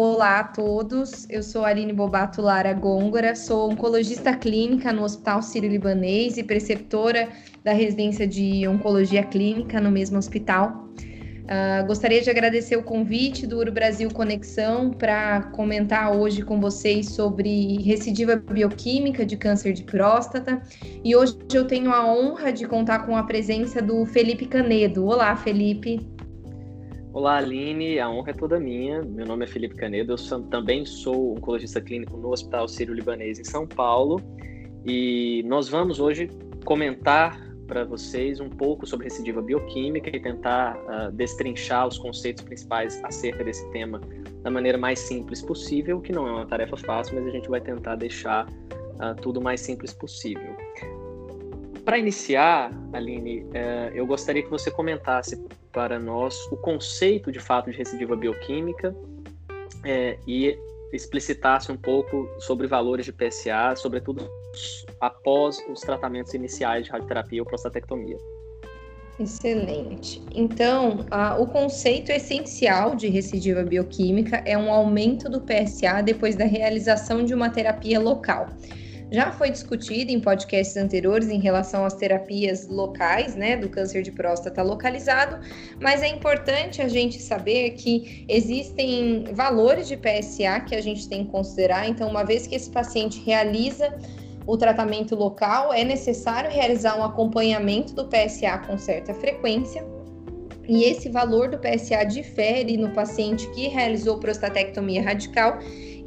Olá a todos, eu sou Aline Bobato Lara Gôngora, sou oncologista clínica no Hospital Sírio-Libanês e preceptora da residência de Oncologia Clínica no mesmo hospital. Uh, gostaria de agradecer o convite do Uro Brasil Conexão para comentar hoje com vocês sobre recidiva bioquímica de câncer de próstata. E hoje eu tenho a honra de contar com a presença do Felipe Canedo. Olá, Felipe. Olá, Aline, a honra é toda minha. Meu nome é Felipe Canedo, eu sou, também sou oncologista clínico no Hospital Sírio-Libanês em São Paulo. E nós vamos hoje comentar para vocês um pouco sobre recidiva bioquímica e tentar uh, destrinchar os conceitos principais acerca desse tema da maneira mais simples possível, que não é uma tarefa fácil, mas a gente vai tentar deixar uh, tudo mais simples possível. Para iniciar, Aline, uh, eu gostaria que você comentasse para nós o conceito de fato de recidiva bioquímica é, e explicitasse um pouco sobre valores de PSA, sobretudo após os tratamentos iniciais de radioterapia ou prostatectomia. Excelente. Então, o conceito essencial de recidiva bioquímica é um aumento do PSA depois da realização de uma terapia local já foi discutido em podcasts anteriores em relação às terapias locais, né, do câncer de próstata localizado, mas é importante a gente saber que existem valores de PSA que a gente tem que considerar. Então, uma vez que esse paciente realiza o tratamento local, é necessário realizar um acompanhamento do PSA com certa frequência. E esse valor do PSA difere no paciente que realizou prostatectomia radical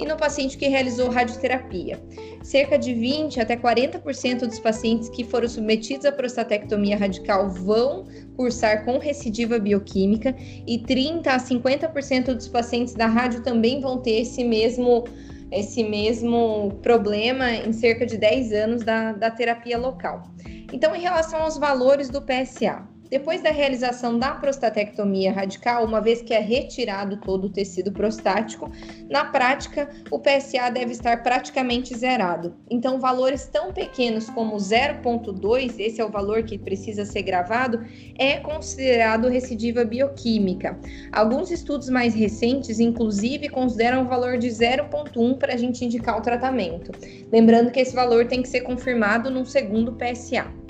e no paciente que realizou radioterapia. Cerca de 20 até 40% dos pacientes que foram submetidos à prostatectomia radical vão cursar com recidiva bioquímica e 30 a 50% dos pacientes da rádio também vão ter esse mesmo esse mesmo problema em cerca de 10 anos da, da terapia local. Então, em relação aos valores do PSA, depois da realização da prostatectomia radical, uma vez que é retirado todo o tecido prostático, na prática o PSA deve estar praticamente zerado. Então, valores tão pequenos como 0,2, esse é o valor que precisa ser gravado, é considerado recidiva bioquímica. Alguns estudos mais recentes, inclusive, consideram o valor de 0,1 para a gente indicar o tratamento. Lembrando que esse valor tem que ser confirmado num segundo PSA.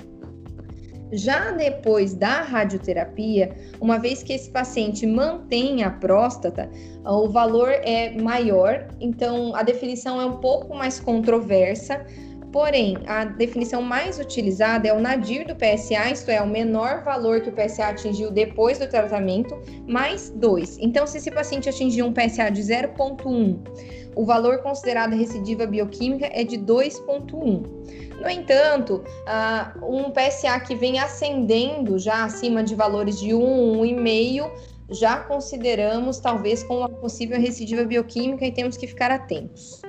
Já depois da radioterapia, uma vez que esse paciente mantém a próstata, o valor é maior, então a definição é um pouco mais controversa. Porém, a definição mais utilizada é o nadir do PSA, isto é, o menor valor que o PSA atingiu depois do tratamento, mais 2. Então, se esse paciente atingiu um PSA de 0,1, o valor considerado recidiva bioquímica é de 2,1. No entanto, um PSA que vem ascendendo já acima de valores de 1, 1,5, já consideramos talvez como uma possível recidiva bioquímica e temos que ficar atentos.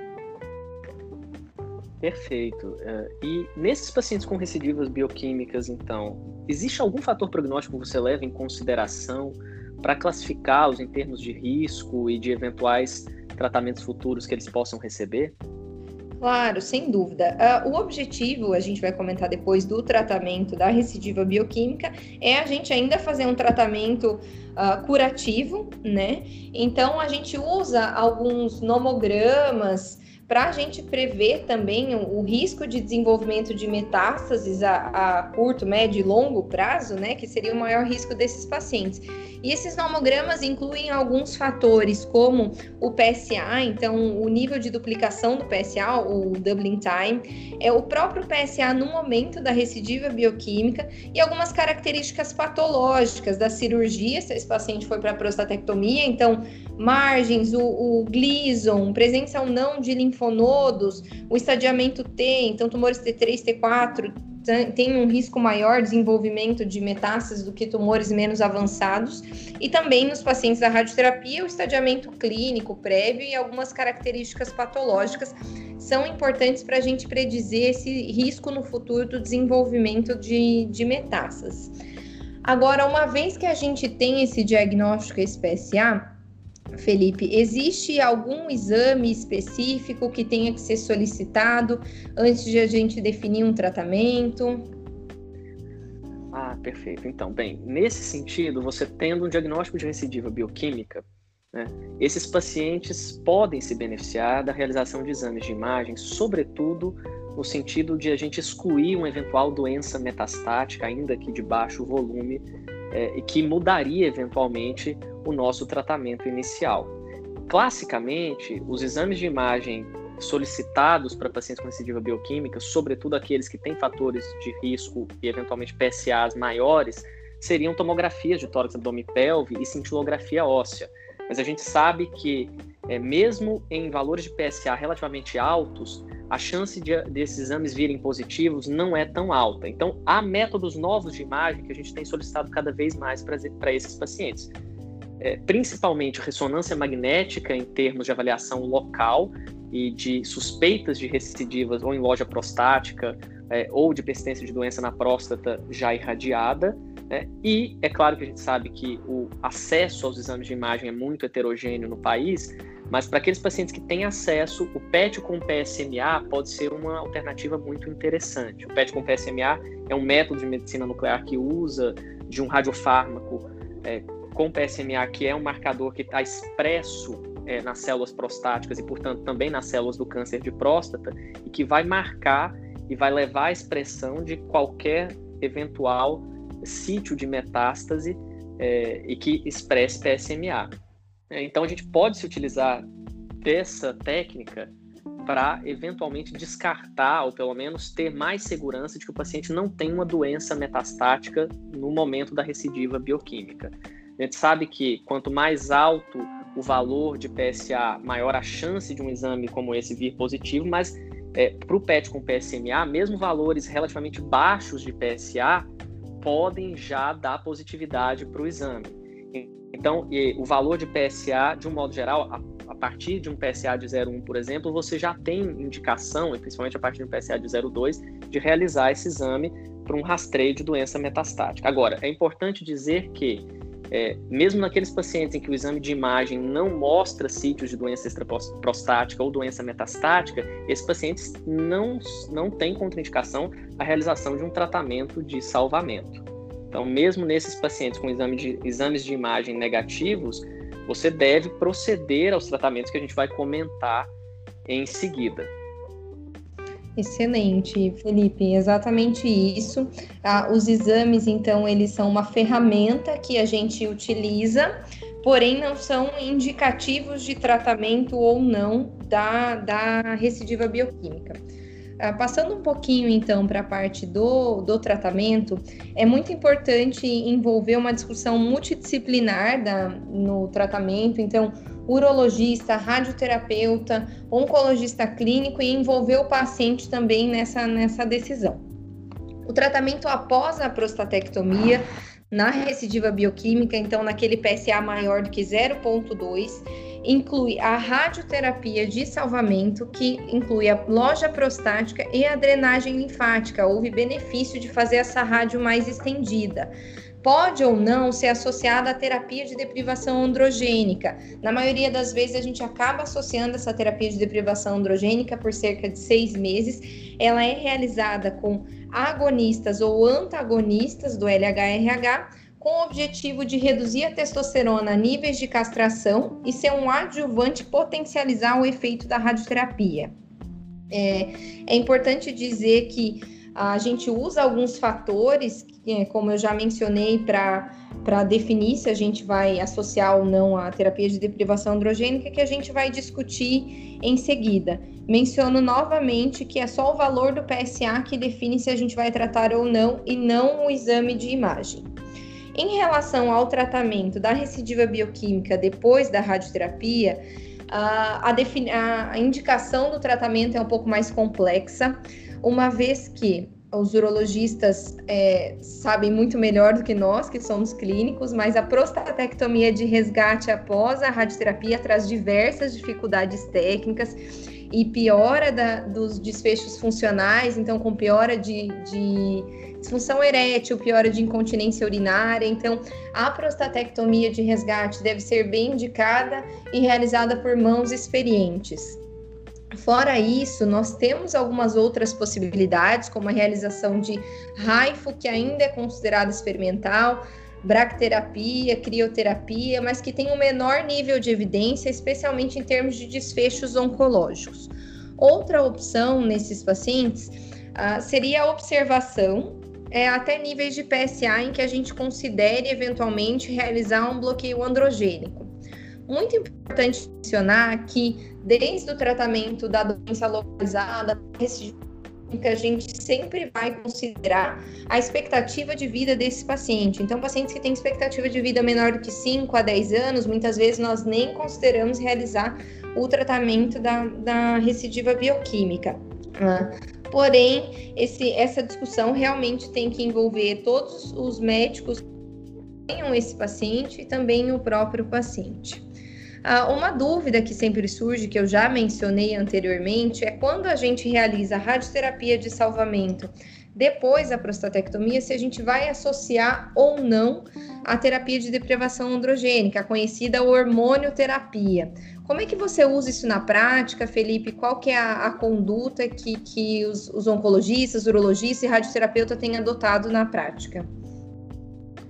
Perfeito. Uh, e nesses pacientes com recidivas bioquímicas, então, existe algum fator prognóstico que você leva em consideração para classificá-los em termos de risco e de eventuais tratamentos futuros que eles possam receber? Claro, sem dúvida. Uh, o objetivo, a gente vai comentar depois do tratamento da recidiva bioquímica, é a gente ainda fazer um tratamento uh, curativo, né? Então, a gente usa alguns nomogramas para a gente prever também o, o, risco de desenvolvimento de metástases a, a, curto, médio e longo prazo, né, que seria o maior risco desses pacientes. E esses nomogramas incluem alguns fatores, como o PSA, então o nível de duplicação do PSA, o doubling time, é o próprio PSA no momento da recidiva bioquímica e algumas características patológicas da cirurgia, se esse paciente foi para prostatectomia, então margens, o, o Gleason, presença ou não de linfonodos, o estadiamento T, então tumores T3, T4 tem um risco maior de desenvolvimento de metástases do que tumores menos avançados, e também nos pacientes da radioterapia, o estadiamento clínico prévio e algumas características patológicas são importantes para a gente predizer esse risco no futuro do desenvolvimento de, de metástases. Agora, uma vez que a gente tem esse diagnóstico SPSA, Felipe, existe algum exame específico que tenha que ser solicitado antes de a gente definir um tratamento? Ah, perfeito. Então, bem, nesse sentido, você tendo um diagnóstico de recidiva bioquímica, Né? Esses pacientes podem se beneficiar da realização de exames de imagem, sobretudo no sentido de a gente excluir uma eventual doença metastática, ainda que de baixo volume, é, e que mudaria eventualmente o nosso tratamento inicial. Classicamente, os exames de imagem solicitados para pacientes com recidiva bioquímica, sobretudo aqueles que têm fatores de risco e eventualmente PSAs maiores, seriam tomografias de tórax, abdômen e pelve e cintilografia óssea. Mas a gente sabe que, é, mesmo em valores de PSA relativamente altos, a chance de, desses exames virem positivos não é tão alta. Então, há métodos novos de imagem que a gente tem solicitado cada vez mais para esses pacientes. É, principalmente ressonância magnética em termos de avaliação local e de suspeitas de recidivas ou em loja prostática é, ou de persistência de doença na próstata já irradiada. Né? E é claro que a gente sabe que o acesso aos exames de imagem é muito heterogêneo no país, mas para aqueles pacientes que têm acesso, o PET com PSMA pode ser uma alternativa muito interessante. O PET com PSMA é um método de medicina nuclear que usa de um radiofármaco é, com PSMA, que é um marcador que está expresso é, nas células prostáticas e, portanto, também nas células do câncer de próstata, e que vai marcar e vai levar à expressão de qualquer eventual sítio de metástase é, e que expresse PSMA. É, então, a gente pode se utilizar dessa técnica para eventualmente descartar ou pelo menos ter mais segurança de que o paciente não tem uma doença metastática no momento da recidiva bioquímica. A gente sabe que quanto mais alto o valor de PSA, maior a chance de um exame como esse vir positivo, mas é, para o PET com PSMA, mesmo valores relativamente baixos de PSA podem já dar positividade para o exame. Então, o valor de PSA, de um modo geral, a, a partir de um PSA de 0,1, por exemplo, você já tem indicação, e principalmente a partir de um PSA de 0,2, de realizar esse exame para um rastreio de doença metastática. Agora, é importante dizer que, é, mesmo naqueles pacientes em que o exame de imagem não mostra sítios de doença extraprostática ou doença metastática, esses pacientes não, não têm contraindicação à realização de um tratamento de salvamento. Então, mesmo nesses pacientes com exame de, exames de imagem negativos, você deve proceder aos tratamentos que a gente vai comentar em seguida. Excelente, Felipe, exatamente isso. Ah, os exames, então, eles são uma ferramenta que a gente utiliza, porém não são indicativos de tratamento ou não da, da recidiva bioquímica. Ah, passando um pouquinho então para a parte do, do tratamento, é muito importante envolver uma discussão multidisciplinar da, no tratamento, então, urologista, radioterapeuta, oncologista clínico e envolver o paciente também nessa, nessa decisão. O tratamento após a prostatectomia na recidiva bioquímica, então naquele PSA maior do que 0,2, inclui a radioterapia de salvamento, que inclui a loja prostática e a drenagem linfática. Houve benefício de fazer essa rádio mais estendida pode ou não ser associada à terapia de deprivação androgênica. Na maioria das vezes, a gente acaba associando essa terapia de deprivação androgênica por cerca de seis meses. Ela é realizada com agonistas ou antagonistas do LHRH com o objetivo de reduzir a testosterona a níveis de castração e ser um adjuvante potencializar o efeito da radioterapia. É, é importante dizer que a gente usa alguns fatores, é, como eu já mencionei, para definir se a gente vai associar ou não a terapia de deprivação androgênica, que a gente vai discutir em seguida. Menciono novamente que é só o valor do PSA que define se a gente vai tratar ou não, e não o exame de imagem. Em relação ao tratamento da recidiva bioquímica depois da radioterapia, a, a, a indicação do tratamento é um pouco mais complexa, uma vez que os urologistas é, sabem muito melhor do que nós, que somos clínicos, mas a prostatectomia de resgate após a radioterapia traz diversas dificuldades técnicas e piora da, dos desfechos funcionais, então com piora de, de disfunção erétil, piora de incontinência urinária. Então, a prostatectomia de resgate deve ser bem indicada e realizada por mãos experientes. Fora isso, nós temos algumas outras possibilidades, como a realização de raifo, que ainda é considerado experimental, bracterapia, crioterapia, mas que tem um menor nível de evidência, especialmente em termos de desfechos oncológicos. Outra opção nesses pacientes uh, seria a observação é, até níveis de PSA em que a gente considere eventualmente realizar um bloqueio androgênico. Muito importante mencionar que desde o tratamento da doença localizada, que a gente sempre vai considerar a expectativa de vida desse paciente. Então, pacientes que têm expectativa de vida menor do que 5 a 10 anos, muitas vezes nós nem consideramos realizar o tratamento da, da recidiva bioquímica. Ah, porém, esse, essa discussão realmente tem que envolver todos os médicos que tenham esse paciente e também o próprio paciente. Ah, uma dúvida que sempre surge, que eu já mencionei anteriormente, é quando a gente realiza a radioterapia de salvamento depois da prostatectomia, se a gente vai associar ou não a terapia de deprivação androgênica, a conhecida hormonioterapia. Como é que você usa isso na prática, Felipe? Qual que é a, a conduta que, que os, os oncologistas, urologistas e radioterapeuta têm adotado na prática?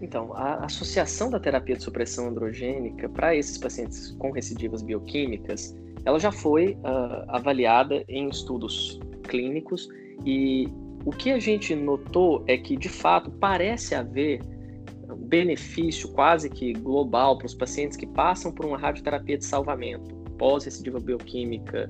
Então, a associação da terapia de supressão androgênica para esses pacientes com recidivas bioquímicas, ela já foi uh, avaliada em estudos clínicos e o que a gente notou é que, de fato, parece haver um benefício quase que global para os pacientes que passam por uma radioterapia de salvamento pós-recidiva bioquímica,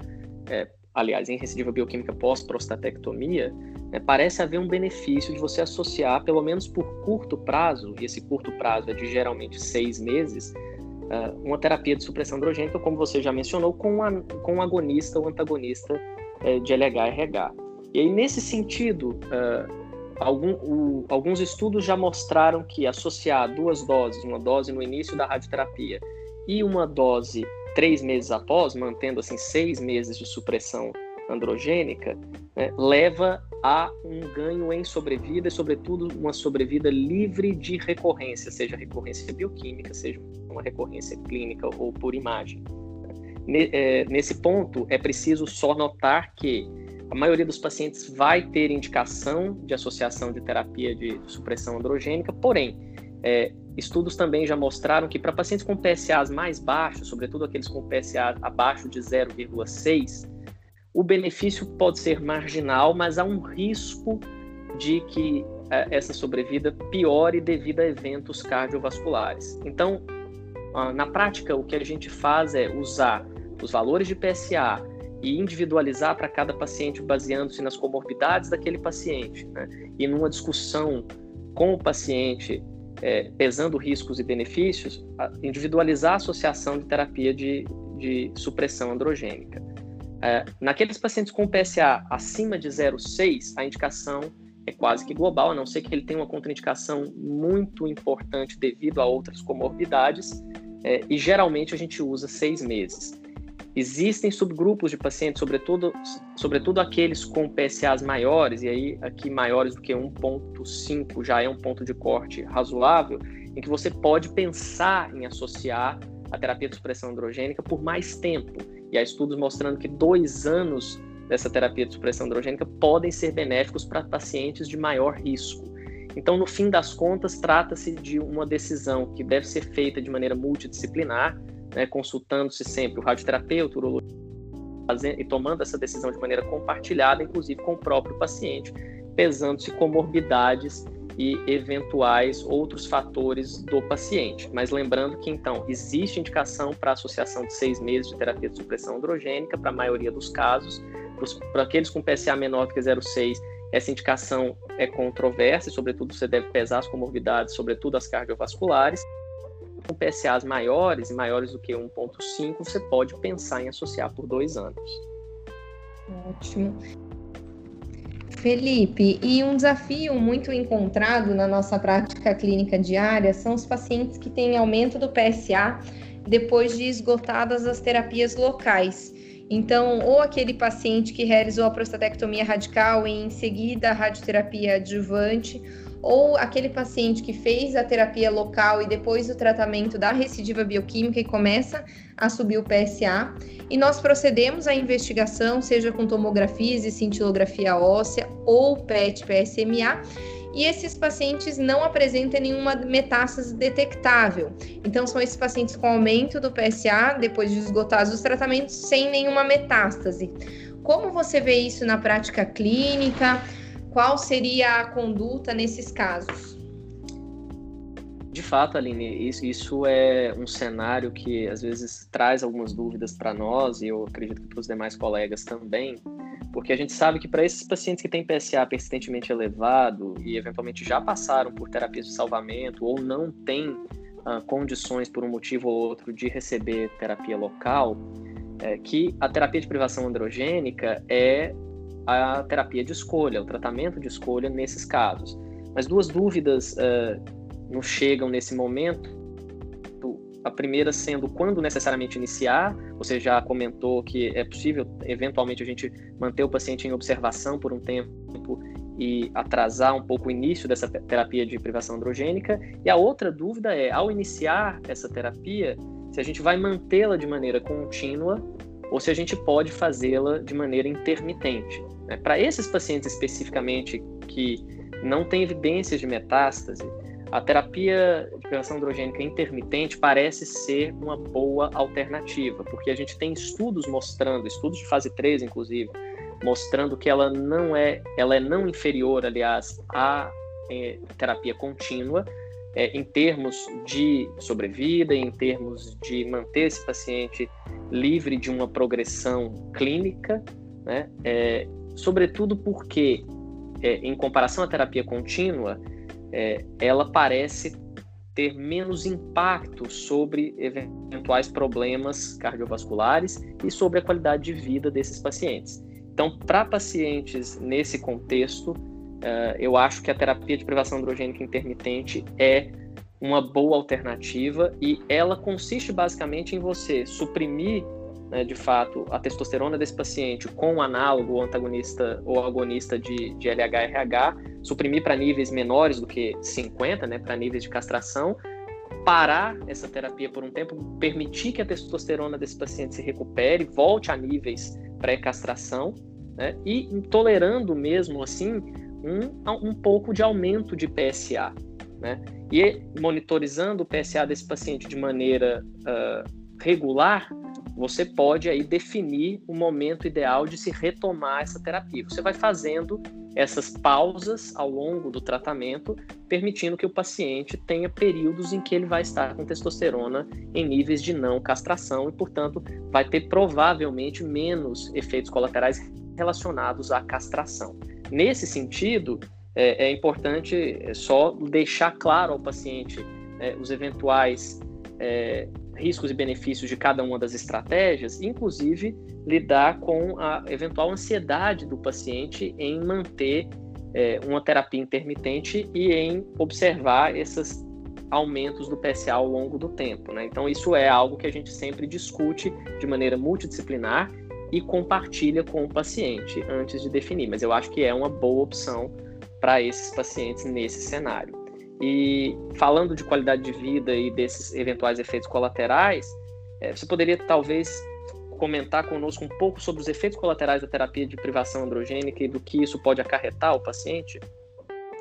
é, aliás, em recidiva bioquímica pós-prostatectomia, né, parece haver um benefício de você associar, pelo menos por curto prazo, e esse curto prazo é de geralmente seis meses, uh, uma terapia de supressão androgênica, como você já mencionou, com, com um agonista ou antagonista uh, de LH-RH. E aí, nesse sentido, uh, algum, o, alguns estudos já mostraram que associar duas doses, uma dose no início da radioterapia e uma dose três meses após, mantendo assim seis meses de supressão androgênica, né, leva a um ganho em sobrevida e, sobretudo, uma sobrevida livre de recorrência, seja recorrência bioquímica, seja uma recorrência clínica ou por imagem. É, nesse ponto, é preciso só notar que a maioria dos pacientes vai ter indicação de associação de terapia de supressão androgênica, porém, é, estudos também já mostraram que para pacientes com PSAs mais baixos, sobretudo aqueles com PSA abaixo de 0,6, o benefício pode ser marginal, mas há um risco de que é, essa sobrevida piore devido a eventos cardiovasculares. Então, na prática, o que a gente faz é usar os valores de PSA e individualizar para cada paciente baseando-se nas comorbidades daquele paciente. Né? E numa discussão com o paciente, é, pesando riscos e benefícios, individualizar a associação de terapia de, de supressão androgênica. É, naqueles pacientes com PSA acima de 0,6, a indicação é quase que global, a não ser que ele tenha uma contraindicação muito importante devido a outras comorbidades, é, e geralmente a gente usa seis meses. Existem subgrupos de pacientes, sobretudo, sobretudo aqueles com PSAs maiores, e aí aqui maiores do que 1,5 já é um ponto de corte razoável, em que você pode pensar em associar a terapia de supressão androgênica por mais tempo. E há estudos mostrando que dois anos dessa terapia de supressão androgênica podem ser benéficos para pacientes de maior risco. Então, no fim das contas, trata-se de uma decisão que deve ser feita de maneira multidisciplinar, né, consultando-se sempre o radioterapeuta, o urologista, e tomando essa decisão de maneira compartilhada, inclusive com o próprio paciente, pesando-se comorbidades e eventuais outros fatores do paciente. Mas lembrando que, então, existe indicação para associação de seis meses de terapia de supressão androgênica, para a maioria dos casos. Para aqueles com PSA menor do que 0,6, essa indicação é controversa, e, sobretudo, você deve pesar as comorbidades, sobretudo as cardiovasculares. Com PSAs maiores e maiores do que 1,5, você pode pensar em associar por dois anos. Ótimo. Felipe, e um desafio muito encontrado na nossa prática clínica diária são os pacientes que têm aumento do PSA depois de esgotadas as terapias locais. Então, ou aquele paciente que realizou a prostatectomia radical e em seguida a radioterapia adjuvante, ou aquele paciente que fez a terapia local e depois o tratamento da recidiva bioquímica e começa a subir o PSA. E nós procedemos à investigação, seja com tomografias e cintilografia óssea ou PET-PSMA, e esses pacientes não apresentam nenhuma metástase detectável. Então, são esses pacientes com aumento do PSA depois de esgotados os tratamentos sem nenhuma metástase. Como você vê isso na prática clínica? Qual seria a conduta nesses casos? De fato, Aline, isso, isso, é um cenário que às vezes traz algumas dúvidas para nós e eu acredito que para os demais colegas também, porque a gente sabe que para esses pacientes que têm PSA persistentemente elevado e eventualmente já passaram por terapias de salvamento ou não têm uh, condições por um motivo ou outro de receber terapia local, é, que a terapia de privação androgênica é a terapia de escolha, o tratamento de escolha nesses casos. Mas duas dúvidas uh, nos chegam nesse momento a primeira sendo quando necessariamente iniciar, você já comentou que é possível, eventualmente, a gente manter o paciente em observação por um tempo e atrasar um pouco o início dessa terapia de privação androgênica. E a outra dúvida é, ao iniciar essa terapia, se a gente vai mantê-la de maneira contínua ou se a gente pode fazê-la de maneira intermitente. Né? Para esses pacientes especificamente que não têm evidências de metástase, a terapia de privação androgênica intermitente parece ser uma boa alternativa, porque a gente tem estudos mostrando, estudos de fase 3 inclusive, mostrando que ela não é, ela é não inferior, aliás, à é, terapia contínua, é, em termos de sobrevida, em termos de manter esse paciente livre de uma progressão clínica, né? É, sobretudo porque, é, em comparação à terapia contínua, é, ela parece ter menos impacto sobre eventuais problemas cardiovasculares e sobre a qualidade de vida desses pacientes. Então, para pacientes nesse contexto, uh, eu acho que a terapia de privação androgênica intermitente é uma boa alternativa e ela consiste basicamente em você suprimir né, de fato, a testosterona desse paciente com um análogo antagonista ou agonista de, de LH-RH, suprimir para níveis menores do que 50, né, para níveis de castração, parar essa terapia por um tempo, permitir que a testosterona desse paciente se recupere, volte a níveis pré-castração, né, e tolerando mesmo assim um, um pouco de aumento de PSA. Né, e monitorizando o PSA desse paciente de maneira uh, regular, você pode aí definir o momento ideal de se retomar essa terapia. Você vai fazendo essas pausas ao longo do tratamento, permitindo que o paciente tenha períodos em que ele vai estar com testosterona em níveis de não castração e, portanto, vai ter provavelmente menos efeitos colaterais relacionados à castração. Nesse sentido, é, é importante só deixar claro ao paciente é, os eventuais é, riscos e benefícios de cada uma das estratégias, inclusive lidar com a eventual ansiedade do paciente em manter é, uma terapia intermitente e em observar esses aumentos do PSA ao longo do tempo. Né? Então, isso é algo que a gente sempre discute de maneira multidisciplinar e compartilha com o paciente antes de definir, mas eu acho que é uma boa opção para esses pacientes nesse cenário. E falando de qualidade de vida e desses eventuais efeitos colaterais, é, você poderia talvez comentar conosco um pouco sobre os efeitos colaterais da terapia de privação androgênica e do que isso pode acarretar ao paciente?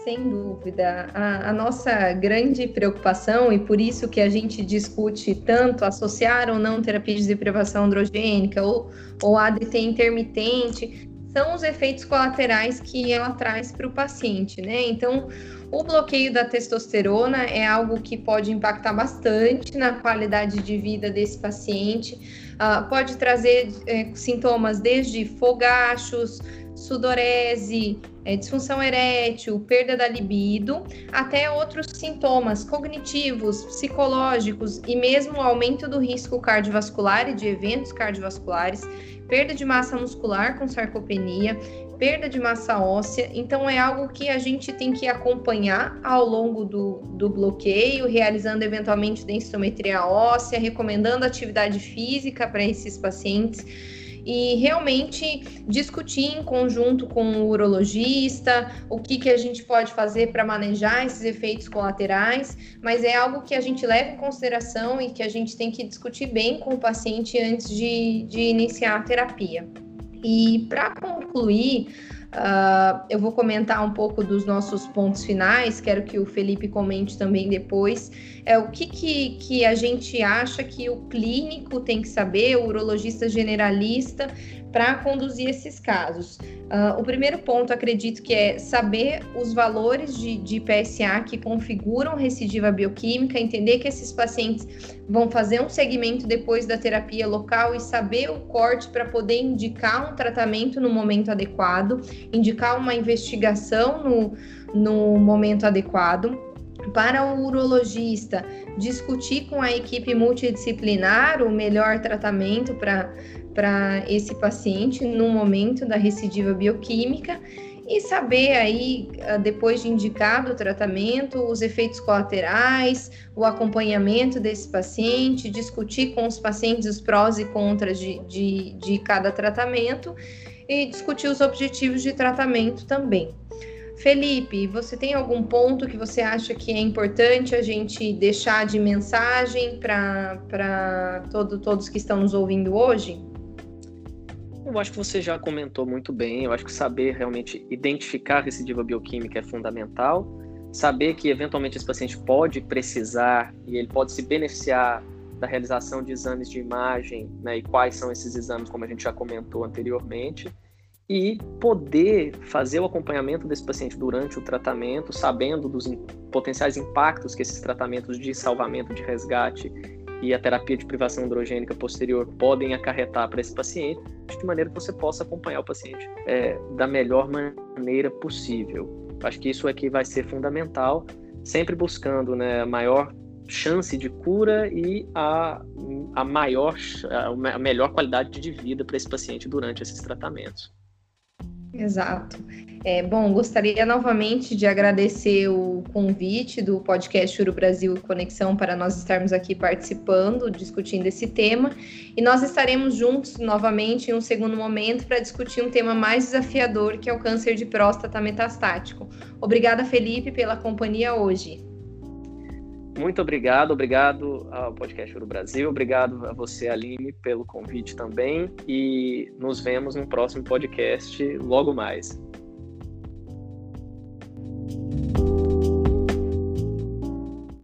Sem dúvida. A, a, nossa grande preocupação, e por isso que a gente discute tanto associar ou não terapias de privação androgênica ou, ou ADT intermitente, são os efeitos colaterais que ela traz para o paciente, né? Então, o bloqueio da testosterona é algo que pode impactar bastante na qualidade de vida desse paciente. Uh, pode trazer é, sintomas desde fogachos, sudorese, é, disfunção erétil, perda da libido, até outros sintomas cognitivos, psicológicos e mesmo aumento do risco cardiovascular e de eventos cardiovasculares, perda de massa muscular com sarcopenia, perda de massa óssea. Então, é algo que a gente tem que acompanhar ao longo do, do bloqueio, realizando eventualmente densitometria óssea, recomendando atividade física para esses pacientes e realmente discutir em conjunto com o urologista o que, que a gente pode fazer para manejar esses efeitos colaterais, mas é algo que a gente leva em consideração e que a gente tem que discutir bem com o paciente antes de, de iniciar a terapia. E para concluir, Uh, eu vou comentar um pouco dos nossos pontos finais, quero que o Felipe comente também depois. É o que, que, que a gente acha que o clínico tem que saber, o urologista generalista, para conduzir esses casos. Uh, o primeiro ponto, acredito que é saber os valores de, de, PSA que configuram recidiva bioquímica, entender que esses pacientes vão fazer um segmento depois da terapia local e saber o corte para poder indicar um tratamento no momento adequado, indicar uma investigação no, no momento adequado para o urologista discutir com a equipe multidisciplinar o melhor tratamento para para esse paciente no momento da recidiva bioquímica e saber aí, ah, depois de indicado o tratamento, os efeitos colaterais, o acompanhamento desse paciente, discutir com os pacientes os prós e contras de, de, de cada tratamento e discutir os objetivos de tratamento também. Felipe, você tem algum ponto que você acha que é importante a gente deixar de mensagem para todo, todos que estão nos ouvindo hoje? Eu acho que você já comentou muito bem. Eu acho que saber realmente identificar recidiva bioquímica é fundamental. Saber que eventualmente esse paciente pode precisar e ele pode se beneficiar da realização de exames de imagem, né, e quais são esses exames, como a gente já comentou anteriormente, e poder fazer o acompanhamento desse paciente durante o tratamento, sabendo dos potenciais impactos que esses tratamentos de salvamento, de resgate e a terapia de privação androgênica posterior podem acarretar para esse paciente, de maneira que você possa acompanhar o paciente é, da melhor maneira possível. Acho que isso aqui vai ser fundamental, sempre buscando né, a maior chance de cura e a, a maior, a melhor qualidade de vida para esse paciente durante esses tratamentos. Exato. É, bom, gostaria novamente de agradecer o convite do podcast Uro Brasil Conexão para nós estarmos aqui participando, discutindo esse tema. E nós estaremos juntos novamente em um segundo momento para discutir um tema mais desafiador, que é o câncer de próstata metastático. Obrigada, Felipe, pela companhia hoje. Muito obrigado, obrigado ao Podcast Ouro Brasil, obrigado a você, Aline, pelo convite também e nos vemos no próximo podcast logo mais.